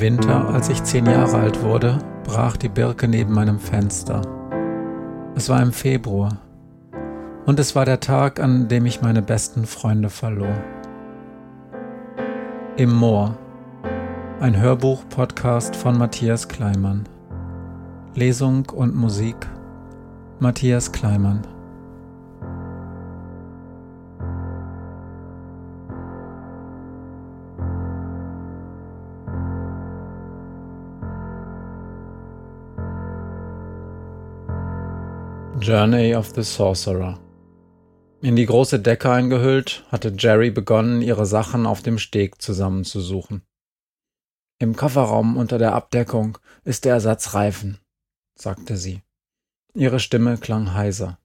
Winter, als ich zehn Jahre alt wurde, brach die Birke neben meinem Fenster. Es war im Februar und es war der Tag, an dem ich meine besten Freunde verlor. Im Moor, ein Hörbuch-Podcast von Matthias Kleimann. Lesung und Musik Matthias Kleimann. Journey of the Sorcerer. In die große Decke eingehüllt, hatte Jerry begonnen, ihre Sachen auf dem Steg zusammenzusuchen. Im Kofferraum unter der Abdeckung ist der Ersatzreifen, sagte sie. Ihre Stimme klang heiser.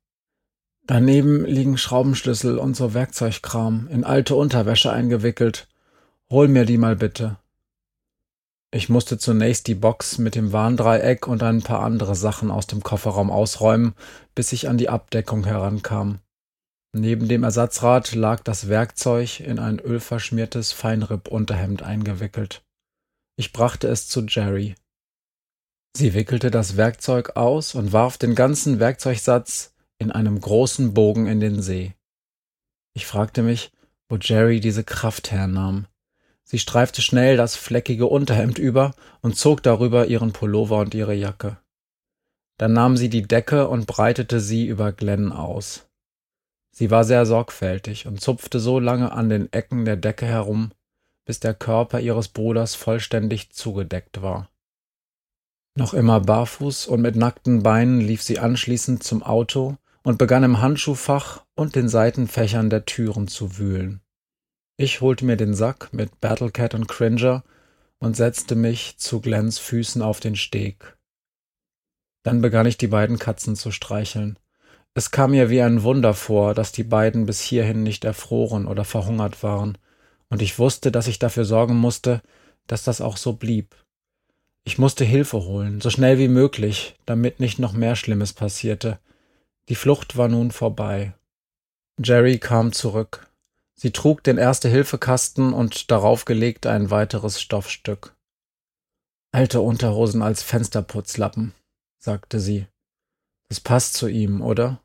Daneben liegen Schraubenschlüssel und so Werkzeugkram in alte Unterwäsche eingewickelt. Hol mir die mal bitte. Ich musste zunächst die Box mit dem Warndreieck und ein paar andere Sachen aus dem Kofferraum ausräumen, bis ich an die Abdeckung herankam. Neben dem Ersatzrad lag das Werkzeug in ein ölverschmiertes Feinripp-Unterhemd eingewickelt. Ich brachte es zu Jerry. Sie wickelte das Werkzeug aus und warf den ganzen Werkzeugsatz in einem großen Bogen in den See. Ich fragte mich, wo Jerry diese Kraft hernahm. Sie streifte schnell das fleckige Unterhemd über und zog darüber ihren Pullover und ihre Jacke. Dann nahm sie die Decke und breitete sie über Glenn aus. Sie war sehr sorgfältig und zupfte so lange an den Ecken der Decke herum, bis der Körper ihres Bruders vollständig zugedeckt war. Noch immer barfuß und mit nackten Beinen lief sie anschließend zum Auto und begann im Handschuhfach und den Seitenfächern der Türen zu wühlen. Ich holte mir den Sack mit Battlecat und Cringer und setzte mich zu Glens Füßen auf den Steg. Dann begann ich die beiden Katzen zu streicheln. Es kam mir wie ein Wunder vor, dass die beiden bis hierhin nicht erfroren oder verhungert waren, und ich wusste, dass ich dafür sorgen musste, dass das auch so blieb. Ich musste Hilfe holen, so schnell wie möglich, damit nicht noch mehr Schlimmes passierte. Die Flucht war nun vorbei. Jerry kam zurück. Sie trug den Erste-Hilfe-Kasten und darauf gelegt ein weiteres Stoffstück. Alte Unterhosen als Fensterputzlappen, sagte sie. Das passt zu ihm, oder?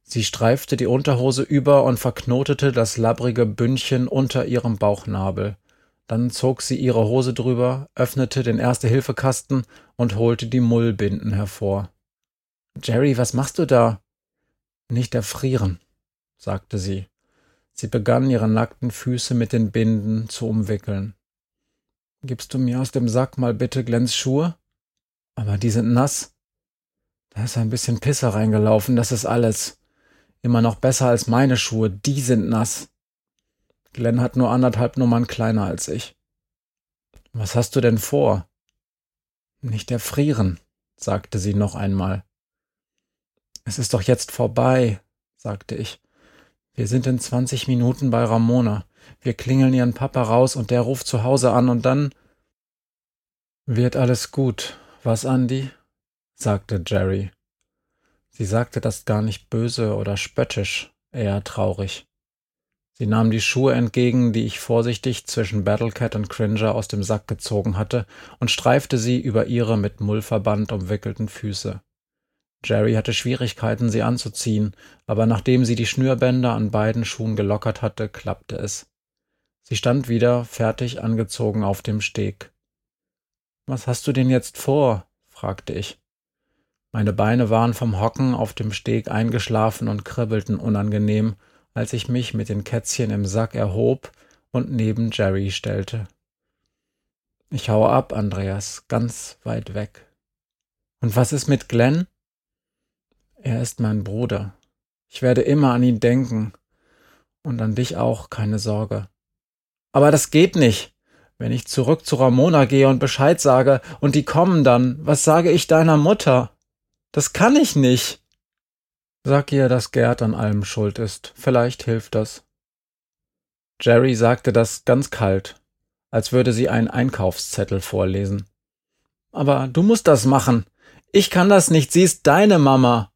Sie streifte die Unterhose über und verknotete das labbrige Bündchen unter ihrem Bauchnabel. Dann zog sie ihre Hose drüber, öffnete den Erste-Hilfe-Kasten und holte die Mullbinden hervor. Jerry, was machst du da? Nicht erfrieren, sagte sie. Sie begann ihre nackten Füße mit den Binden zu umwickeln. Gibst du mir aus dem Sack mal bitte Glens Schuhe? Aber die sind nass. Da ist ein bisschen Pisse reingelaufen, das ist alles. Immer noch besser als meine Schuhe, die sind nass. Glenn hat nur anderthalb Nummern kleiner als ich. Was hast du denn vor? Nicht erfrieren, sagte sie noch einmal. Es ist doch jetzt vorbei, sagte ich. Wir sind in 20 Minuten bei Ramona. Wir klingeln ihren Papa raus und der ruft zu Hause an und dann wird alles gut. Was, Andy? sagte Jerry. Sie sagte das gar nicht böse oder spöttisch, eher traurig. Sie nahm die Schuhe entgegen, die ich vorsichtig zwischen Battlecat und Cringer aus dem Sack gezogen hatte, und streifte sie über ihre mit Mullverband umwickelten Füße. Jerry hatte Schwierigkeiten, sie anzuziehen, aber nachdem sie die Schnürbänder an beiden Schuhen gelockert hatte, klappte es. Sie stand wieder, fertig angezogen auf dem Steg. Was hast du denn jetzt vor? fragte ich. Meine Beine waren vom Hocken auf dem Steg eingeschlafen und kribbelten unangenehm, als ich mich mit den Kätzchen im Sack erhob und neben Jerry stellte. Ich haue ab, Andreas, ganz weit weg. Und was ist mit Glenn? Er ist mein Bruder. Ich werde immer an ihn denken. Und an dich auch, keine Sorge. Aber das geht nicht. Wenn ich zurück zu Ramona gehe und Bescheid sage und die kommen dann, was sage ich deiner Mutter? Das kann ich nicht. Sag ihr, dass Gerd an allem schuld ist. Vielleicht hilft das. Jerry sagte das ganz kalt, als würde sie einen Einkaufszettel vorlesen. Aber du musst das machen. Ich kann das nicht. Sie ist deine Mama.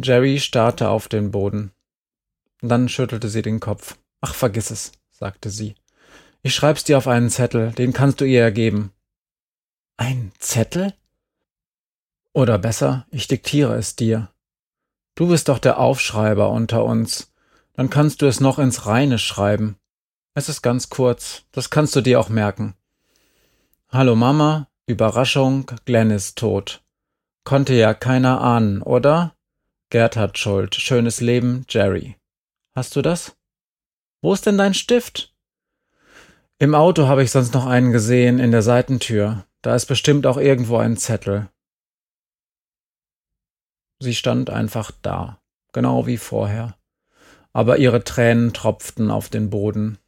Jerry starrte auf den Boden. Dann schüttelte sie den Kopf. Ach, vergiss es, sagte sie. Ich schreib's dir auf einen Zettel, den kannst du ihr ergeben. Ein Zettel? Oder besser, ich diktiere es dir. Du bist doch der Aufschreiber unter uns. Dann kannst du es noch ins Reine schreiben. Es ist ganz kurz, das kannst du dir auch merken. Hallo Mama, Überraschung, Glenn ist tot. Konnte ja keiner ahnen, oder? Gerd hat Schuld. Schönes Leben, Jerry. Hast du das? Wo ist denn dein Stift? Im Auto habe ich sonst noch einen gesehen, in der Seitentür. Da ist bestimmt auch irgendwo ein Zettel. Sie stand einfach da, genau wie vorher, aber ihre Tränen tropften auf den Boden.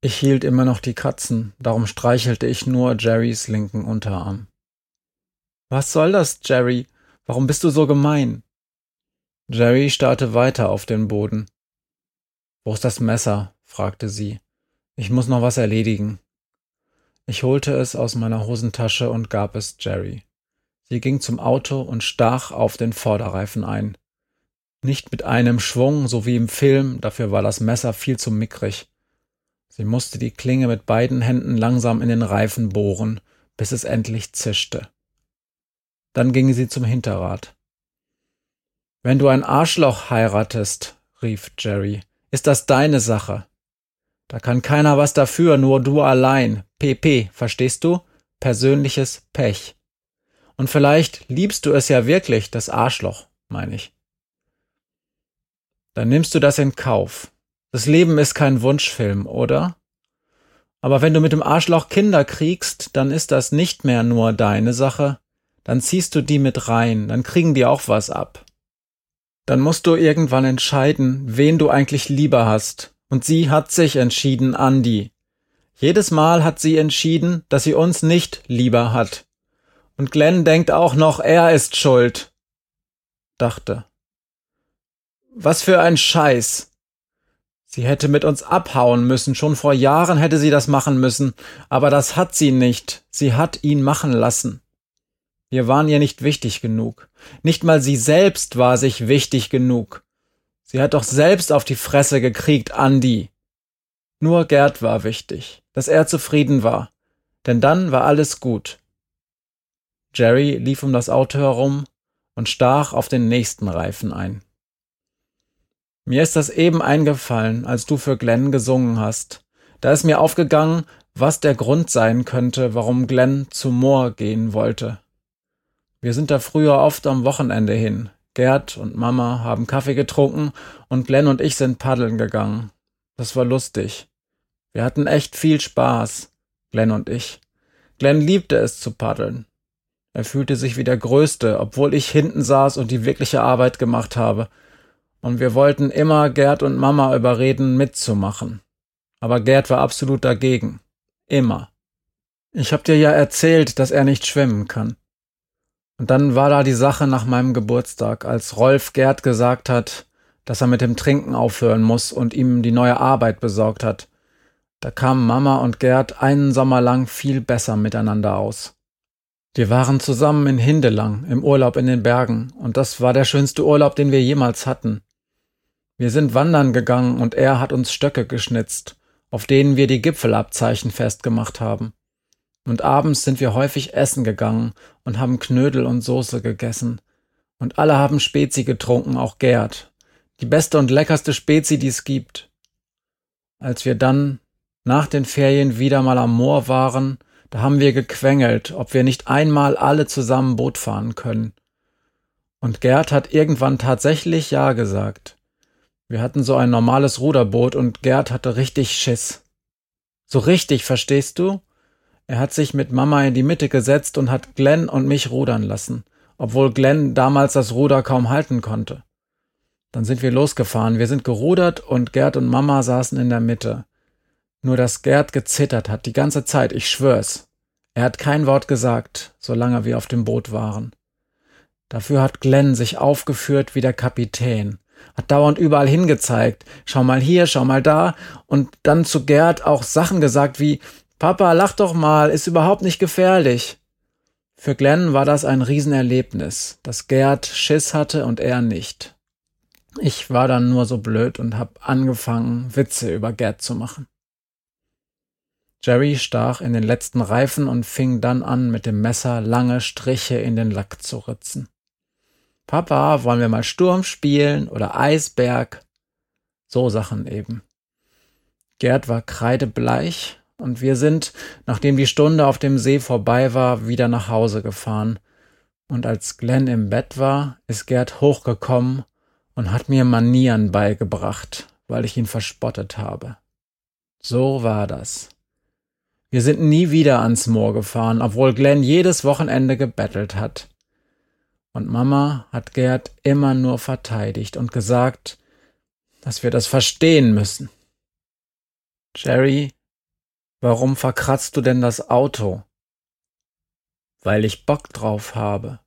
Ich hielt immer noch die Katzen, darum streichelte ich nur Jerrys linken Unterarm. Was soll das, Jerry? Warum bist du so gemein? Jerry starrte weiter auf den Boden. Wo ist das Messer? fragte sie. Ich muss noch was erledigen. Ich holte es aus meiner Hosentasche und gab es Jerry. Sie ging zum Auto und stach auf den Vorderreifen ein. Nicht mit einem Schwung, so wie im Film, dafür war das Messer viel zu mickrig. Sie musste die Klinge mit beiden Händen langsam in den Reifen bohren, bis es endlich zischte. Dann ging sie zum Hinterrad. Wenn du ein Arschloch heiratest, rief Jerry, ist das deine Sache. Da kann keiner was dafür, nur du allein. PP, verstehst du? Persönliches Pech. Und vielleicht liebst du es ja wirklich, das Arschloch, meine ich. Dann nimmst du das in Kauf. Das Leben ist kein Wunschfilm, oder? Aber wenn du mit dem Arschloch Kinder kriegst, dann ist das nicht mehr nur deine Sache. Dann ziehst du die mit rein, dann kriegen die auch was ab. Dann musst du irgendwann entscheiden, wen du eigentlich lieber hast. Und sie hat sich entschieden, Andi. Jedes Mal hat sie entschieden, dass sie uns nicht lieber hat. Und Glenn denkt auch noch, er ist schuld. Dachte. Was für ein Scheiß. Sie hätte mit uns abhauen müssen, schon vor Jahren hätte sie das machen müssen, aber das hat sie nicht, sie hat ihn machen lassen. Wir waren ihr nicht wichtig genug. Nicht mal sie selbst war sich wichtig genug. Sie hat doch selbst auf die Fresse gekriegt, Andi. Nur Gerd war wichtig, dass er zufrieden war, denn dann war alles gut. Jerry lief um das Auto herum und stach auf den nächsten Reifen ein. Mir ist das eben eingefallen, als du für Glenn gesungen hast. Da ist mir aufgegangen, was der Grund sein könnte, warum Glenn zu Moor gehen wollte. Wir sind da früher oft am Wochenende hin. Gerd und Mama haben Kaffee getrunken und Glenn und ich sind paddeln gegangen. Das war lustig. Wir hatten echt viel Spaß, Glenn und ich. Glenn liebte es zu paddeln. Er fühlte sich wie der Größte, obwohl ich hinten saß und die wirkliche Arbeit gemacht habe. Und wir wollten immer Gerd und Mama überreden, mitzumachen. Aber Gerd war absolut dagegen. Immer. Ich hab dir ja erzählt, dass er nicht schwimmen kann. Und dann war da die Sache nach meinem Geburtstag, als Rolf Gerd gesagt hat, dass er mit dem Trinken aufhören muss und ihm die neue Arbeit besorgt hat. Da kamen Mama und Gerd einen Sommer lang viel besser miteinander aus. Wir waren zusammen in Hindelang im Urlaub in den Bergen und das war der schönste Urlaub, den wir jemals hatten. Wir sind wandern gegangen und er hat uns Stöcke geschnitzt, auf denen wir die Gipfelabzeichen festgemacht haben. Und abends sind wir häufig essen gegangen und haben Knödel und Soße gegessen. Und alle haben Spezi getrunken, auch Gerd. Die beste und leckerste Spezi, die es gibt. Als wir dann nach den Ferien wieder mal am Moor waren, da haben wir gequengelt, ob wir nicht einmal alle zusammen Boot fahren können. Und Gerd hat irgendwann tatsächlich Ja gesagt. Wir hatten so ein normales Ruderboot und Gerd hatte richtig Schiss. So richtig, verstehst du? Er hat sich mit Mama in die Mitte gesetzt und hat Glenn und mich rudern lassen, obwohl Glenn damals das Ruder kaum halten konnte. Dann sind wir losgefahren, wir sind gerudert und Gerd und Mama saßen in der Mitte. Nur dass Gerd gezittert hat, die ganze Zeit, ich schwör's. Er hat kein Wort gesagt, solange wir auf dem Boot waren. Dafür hat Glenn sich aufgeführt wie der Kapitän, hat dauernd überall hingezeigt, schau mal hier, schau mal da, und dann zu Gerd auch Sachen gesagt wie Papa, lach doch mal, ist überhaupt nicht gefährlich. Für Glenn war das ein Riesenerlebnis, dass Gerd Schiss hatte und er nicht. Ich war dann nur so blöd und hab angefangen, Witze über Gerd zu machen. Jerry stach in den letzten Reifen und fing dann an, mit dem Messer lange Striche in den Lack zu ritzen. Papa, wollen wir mal Sturm spielen oder Eisberg? So Sachen eben. Gerd war kreidebleich und wir sind, nachdem die Stunde auf dem See vorbei war, wieder nach Hause gefahren. Und als Glenn im Bett war, ist Gerd hochgekommen und hat mir Manieren beigebracht, weil ich ihn verspottet habe. So war das. Wir sind nie wieder ans Moor gefahren, obwohl Glenn jedes Wochenende gebettelt hat. Und Mama hat Gerd immer nur verteidigt und gesagt, dass wir das verstehen müssen. Jerry, warum verkratzt du denn das Auto? Weil ich Bock drauf habe.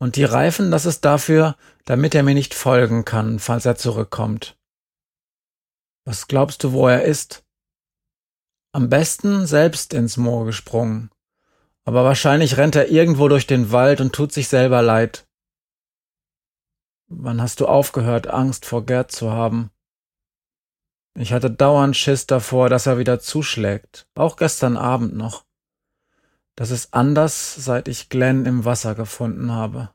Und die Reifen, das ist dafür, damit er mir nicht folgen kann, falls er zurückkommt. Was glaubst du, wo er ist? Am besten selbst ins Moor gesprungen. Aber wahrscheinlich rennt er irgendwo durch den Wald und tut sich selber leid. Wann hast du aufgehört, Angst vor Gerd zu haben? Ich hatte dauernd Schiss davor, dass er wieder zuschlägt, auch gestern Abend noch. Das ist anders, seit ich Glenn im Wasser gefunden habe.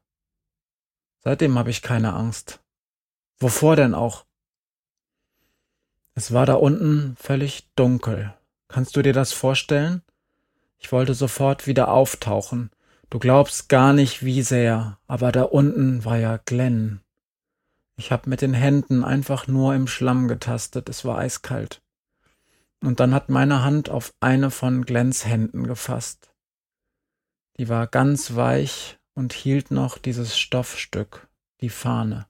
Seitdem habe ich keine Angst. Wovor denn auch? Es war da unten völlig dunkel. Kannst du dir das vorstellen? Ich wollte sofort wieder auftauchen. Du glaubst gar nicht, wie sehr, aber da unten war ja Glenn. Ich hab mit den Händen einfach nur im Schlamm getastet, es war eiskalt. Und dann hat meine Hand auf eine von Glenns Händen gefasst. Die war ganz weich und hielt noch dieses Stoffstück, die Fahne.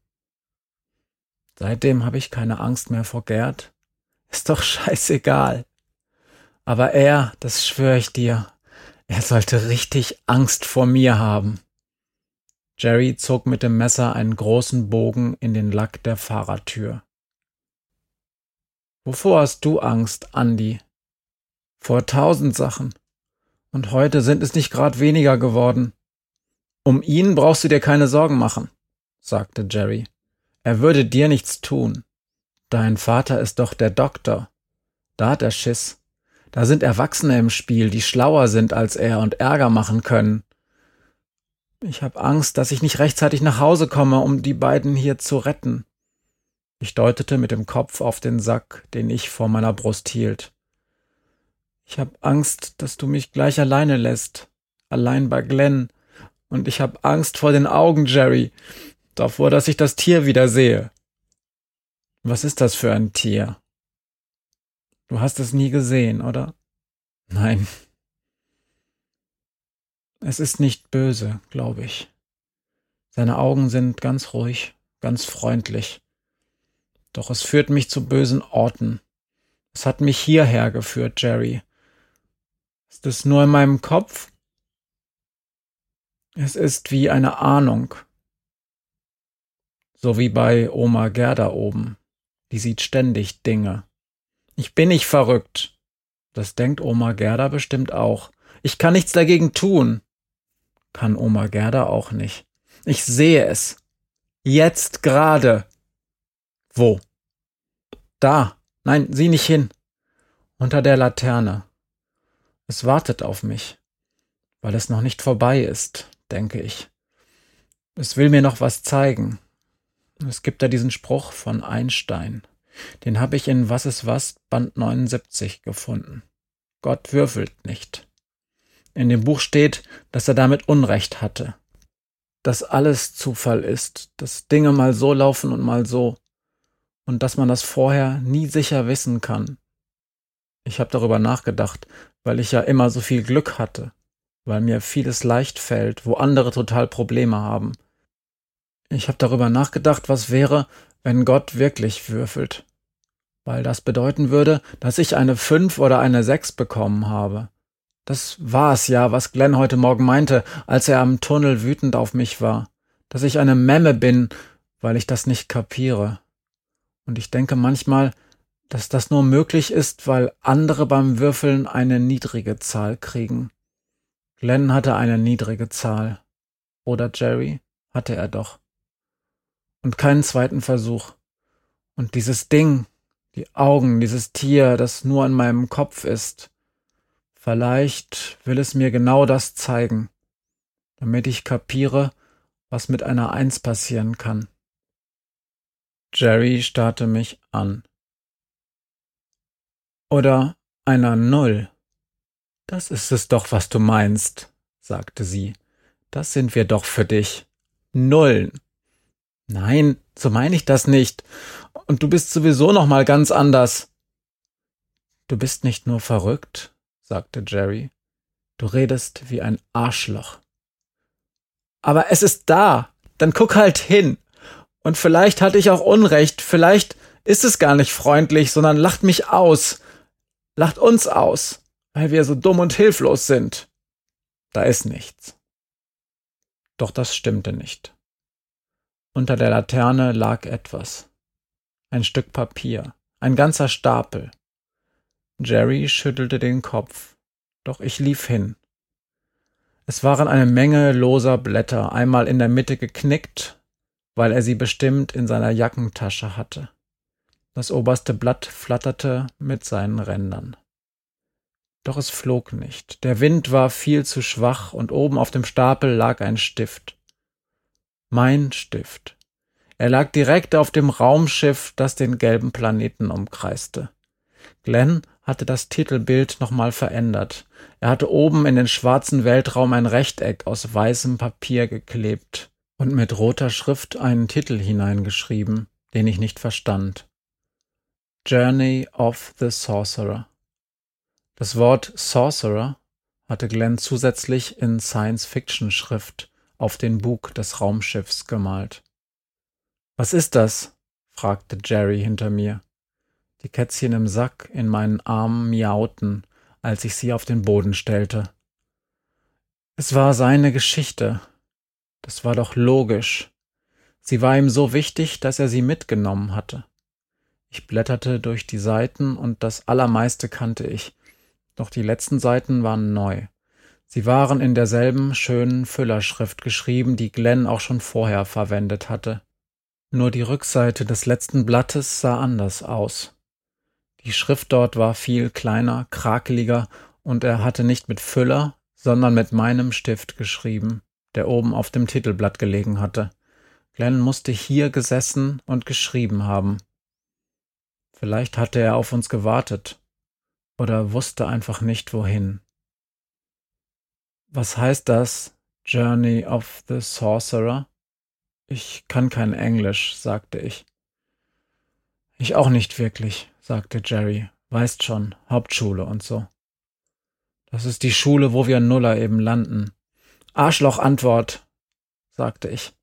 Seitdem habe ich keine Angst mehr vor Gerd. Ist doch scheißegal. Aber er, das schwöre ich dir, er sollte richtig Angst vor mir haben. Jerry zog mit dem Messer einen großen Bogen in den Lack der Fahrertür. Wovor hast du Angst, Andy? Vor tausend Sachen. Und heute sind es nicht grad weniger geworden. Um ihn brauchst du dir keine Sorgen machen, sagte Jerry. Er würde dir nichts tun. Dein Vater ist doch der Doktor. Da hat er Schiss. Da sind Erwachsene im Spiel, die schlauer sind als er und Ärger machen können. Ich habe Angst, dass ich nicht rechtzeitig nach Hause komme, um die beiden hier zu retten. Ich deutete mit dem Kopf auf den Sack, den ich vor meiner Brust hielt. Ich habe Angst, dass du mich gleich alleine lässt, allein bei Glenn, und ich habe Angst vor den Augen, Jerry, davor, dass ich das Tier wieder sehe. Was ist das für ein Tier? Du hast es nie gesehen, oder? Nein. Es ist nicht böse, glaube ich. Seine Augen sind ganz ruhig, ganz freundlich. Doch es führt mich zu bösen Orten. Es hat mich hierher geführt, Jerry. Ist es nur in meinem Kopf? Es ist wie eine Ahnung. So wie bei Oma Gerda oben. Die sieht ständig Dinge. Ich bin nicht verrückt. Das denkt Oma Gerda bestimmt auch. Ich kann nichts dagegen tun. Kann Oma Gerda auch nicht. Ich sehe es. Jetzt gerade. Wo? Da. Nein, sieh nicht hin. Unter der Laterne. Es wartet auf mich. Weil es noch nicht vorbei ist, denke ich. Es will mir noch was zeigen. Es gibt da diesen Spruch von Einstein. Den habe ich in Was ist was, Band 79 gefunden. Gott würfelt nicht. In dem Buch steht, dass er damit Unrecht hatte. Dass alles Zufall ist, dass Dinge mal so laufen und mal so. Und dass man das vorher nie sicher wissen kann. Ich habe darüber nachgedacht, weil ich ja immer so viel Glück hatte, weil mir vieles leicht fällt, wo andere total Probleme haben. Ich habe darüber nachgedacht, was wäre, wenn Gott wirklich würfelt. Weil das bedeuten würde, dass ich eine 5 oder eine 6 bekommen habe. Das war es ja, was Glenn heute Morgen meinte, als er am Tunnel wütend auf mich war. Dass ich eine Memme bin, weil ich das nicht kapiere. Und ich denke manchmal, dass das nur möglich ist, weil andere beim Würfeln eine niedrige Zahl kriegen. Glenn hatte eine niedrige Zahl. Oder Jerry? Hatte er doch und keinen zweiten Versuch. Und dieses Ding, die Augen, dieses Tier, das nur in meinem Kopf ist, Vielleicht will es mir genau das zeigen, damit ich kapiere, was mit einer Eins passieren kann. Jerry starrte mich an. Oder einer Null. Das ist es doch, was du meinst, sagte sie. Das sind wir doch für dich. Nullen. Nein, so meine ich das nicht. Und du bist sowieso noch mal ganz anders. Du bist nicht nur verrückt, sagte Jerry. Du redest wie ein Arschloch. Aber es ist da. Dann guck halt hin. Und vielleicht hatte ich auch Unrecht. Vielleicht ist es gar nicht freundlich, sondern lacht mich aus. Lacht uns aus, weil wir so dumm und hilflos sind. Da ist nichts. Doch das stimmte nicht. Unter der Laterne lag etwas. Ein Stück Papier, ein ganzer Stapel. Jerry schüttelte den Kopf, doch ich lief hin. Es waren eine Menge loser Blätter, einmal in der Mitte geknickt, weil er sie bestimmt in seiner Jackentasche hatte. Das oberste Blatt flatterte mit seinen Rändern. Doch es flog nicht. Der Wind war viel zu schwach und oben auf dem Stapel lag ein Stift. Mein Stift. Er lag direkt auf dem Raumschiff, das den gelben Planeten umkreiste. Glenn hatte das Titelbild nochmal verändert. Er hatte oben in den schwarzen Weltraum ein Rechteck aus weißem Papier geklebt und mit roter Schrift einen Titel hineingeschrieben, den ich nicht verstand. Journey of the Sorcerer. Das Wort Sorcerer hatte Glenn zusätzlich in Science-Fiction-Schrift auf den Bug des Raumschiffs gemalt. Was ist das? fragte Jerry hinter mir. Die Kätzchen im Sack in meinen Armen miauten, als ich sie auf den Boden stellte. Es war seine Geschichte. Das war doch logisch. Sie war ihm so wichtig, dass er sie mitgenommen hatte. Ich blätterte durch die Seiten und das allermeiste kannte ich, doch die letzten Seiten waren neu. Sie waren in derselben schönen Füllerschrift geschrieben, die Glenn auch schon vorher verwendet hatte. Nur die Rückseite des letzten Blattes sah anders aus. Die Schrift dort war viel kleiner, krakeliger, und er hatte nicht mit Füller, sondern mit meinem Stift geschrieben, der oben auf dem Titelblatt gelegen hatte. Glenn musste hier gesessen und geschrieben haben. Vielleicht hatte er auf uns gewartet oder wusste einfach nicht wohin. Was heißt das, Journey of the Sorcerer? Ich kann kein Englisch, sagte ich. Ich auch nicht wirklich sagte Jerry. Weißt schon, Hauptschule und so. Das ist die Schule, wo wir Nuller eben landen. Arschloch-Antwort, sagte ich.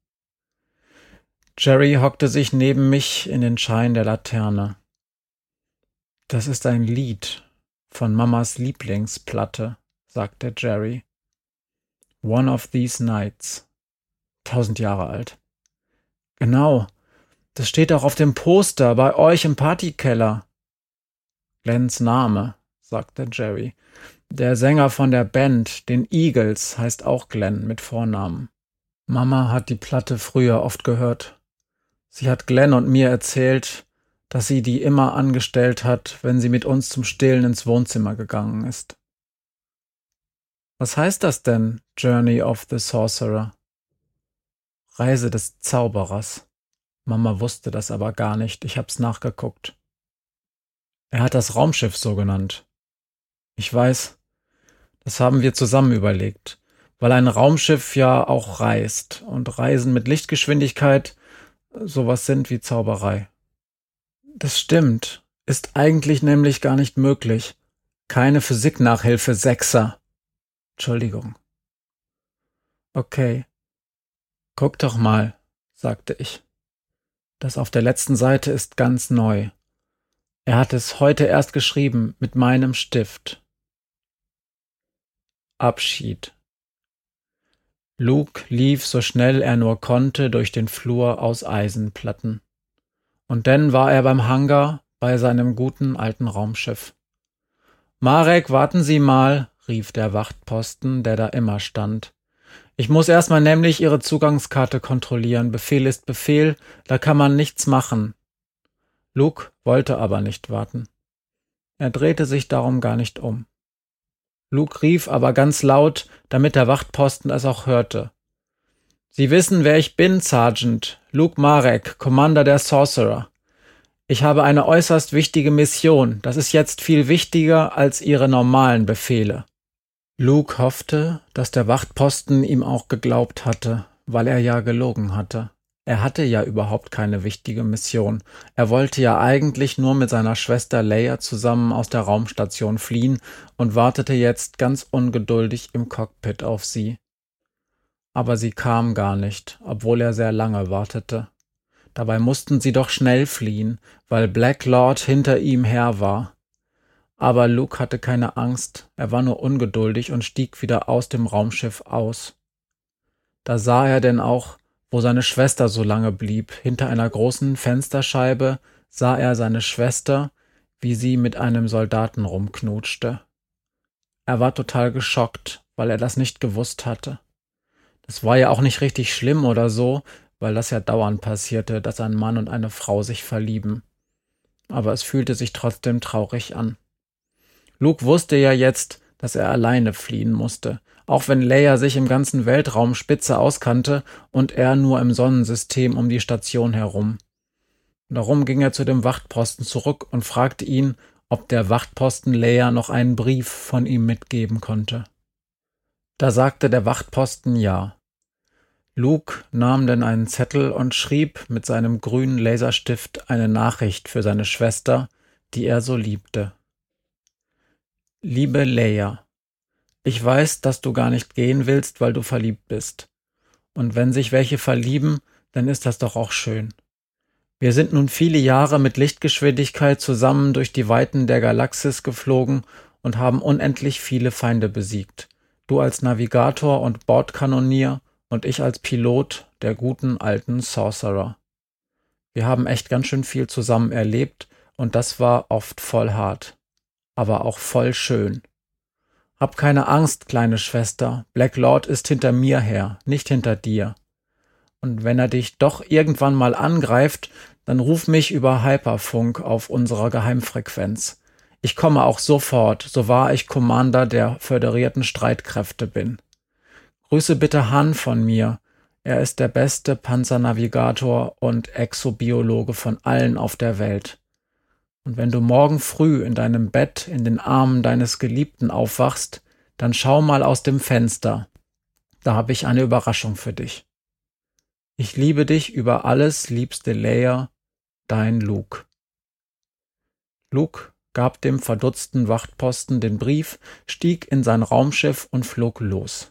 Jerry hockte sich neben mich in den Schein der Laterne. Das ist ein Lied von Mamas Lieblingsplatte, sagte Jerry. One of these nights. Tausend Jahre alt. Genau. Das steht auch auf dem Poster bei euch im Partykeller. Glens Name, sagte Jerry. Der Sänger von der Band, den Eagles, heißt auch Glenn mit Vornamen. Mama hat die Platte früher oft gehört. Sie hat Glenn und mir erzählt, dass sie die immer angestellt hat, wenn sie mit uns zum Stillen ins Wohnzimmer gegangen ist. Was heißt das denn, Journey of the Sorcerer? Reise des Zauberers. Mama wusste das aber gar nicht, ich hab's nachgeguckt. Er hat das Raumschiff so genannt. Ich weiß, das haben wir zusammen überlegt, weil ein Raumschiff ja auch reist und Reisen mit Lichtgeschwindigkeit sowas sind wie Zauberei. Das stimmt, ist eigentlich nämlich gar nicht möglich. Keine Physiknachhilfe Sechser. Entschuldigung. Okay. Guck doch mal, sagte ich. Das auf der letzten Seite ist ganz neu. Er hat es heute erst geschrieben mit meinem Stift. Abschied. Luke lief so schnell er nur konnte durch den Flur aus Eisenplatten. Und dann war er beim Hangar bei seinem guten alten Raumschiff. Marek, warten Sie mal, rief der Wachtposten, der da immer stand. Ich muss erstmal nämlich Ihre Zugangskarte kontrollieren. Befehl ist Befehl, da kann man nichts machen. Luke wollte aber nicht warten. Er drehte sich darum gar nicht um. Luke rief aber ganz laut, damit der Wachtposten es auch hörte. Sie wissen, wer ich bin, Sergeant. Luke Marek, Commander der Sorcerer. Ich habe eine äußerst wichtige Mission. Das ist jetzt viel wichtiger als Ihre normalen Befehle. Luke hoffte, dass der Wachtposten ihm auch geglaubt hatte, weil er ja gelogen hatte. Er hatte ja überhaupt keine wichtige Mission. Er wollte ja eigentlich nur mit seiner Schwester Leia zusammen aus der Raumstation fliehen und wartete jetzt ganz ungeduldig im Cockpit auf sie. Aber sie kam gar nicht, obwohl er sehr lange wartete. Dabei mussten sie doch schnell fliehen, weil Black Lord hinter ihm her war. Aber Luke hatte keine Angst, er war nur ungeduldig und stieg wieder aus dem Raumschiff aus. Da sah er denn auch, wo seine Schwester so lange blieb. Hinter einer großen Fensterscheibe sah er seine Schwester, wie sie mit einem Soldaten rumknutschte. Er war total geschockt, weil er das nicht gewusst hatte. Das war ja auch nicht richtig schlimm oder so, weil das ja dauernd passierte, dass ein Mann und eine Frau sich verlieben. Aber es fühlte sich trotzdem traurig an. Luke wusste ja jetzt, dass er alleine fliehen musste, auch wenn Leia sich im ganzen Weltraum spitze auskannte und er nur im Sonnensystem um die Station herum. Darum ging er zu dem Wachtposten zurück und fragte ihn, ob der Wachtposten Leia noch einen Brief von ihm mitgeben konnte. Da sagte der Wachtposten ja. Luke nahm denn einen Zettel und schrieb mit seinem grünen Laserstift eine Nachricht für seine Schwester, die er so liebte. Liebe Leia, ich weiß, dass du gar nicht gehen willst, weil du verliebt bist. Und wenn sich welche verlieben, dann ist das doch auch schön. Wir sind nun viele Jahre mit Lichtgeschwindigkeit zusammen durch die Weiten der Galaxis geflogen und haben unendlich viele Feinde besiegt. Du als Navigator und Bordkanonier und ich als Pilot der guten alten Sorcerer. Wir haben echt ganz schön viel zusammen erlebt und das war oft voll hart, aber auch voll schön. Hab keine Angst, kleine Schwester. Black Lord ist hinter mir her, nicht hinter dir. Und wenn er dich doch irgendwann mal angreift, dann ruf mich über Hyperfunk auf unserer Geheimfrequenz. Ich komme auch sofort, so wahr ich Commander der föderierten Streitkräfte bin. Grüße bitte Han von mir. Er ist der beste Panzernavigator und Exobiologe von allen auf der Welt. Und wenn du morgen früh in deinem Bett in den Armen deines Geliebten aufwachst, dann schau mal aus dem Fenster. Da habe ich eine Überraschung für dich. Ich liebe dich über alles, liebste Leia, dein Luke. Luke gab dem verdutzten Wachtposten den Brief, stieg in sein Raumschiff und flog los.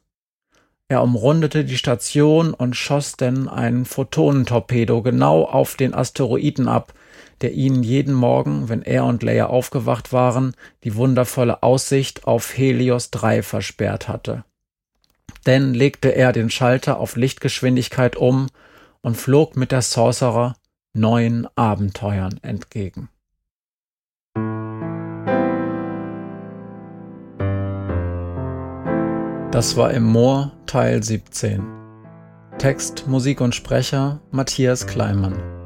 Er umrundete die Station und schoss denn ein Photonentorpedo genau auf den Asteroiden ab, der ihnen jeden Morgen, wenn er und Leia aufgewacht waren, die wundervolle Aussicht auf Helios 3 versperrt hatte. Denn legte er den Schalter auf Lichtgeschwindigkeit um und flog mit der Sorcerer neuen Abenteuern entgegen. Das war im Moor Teil 17. Text, Musik und Sprecher Matthias Kleimann.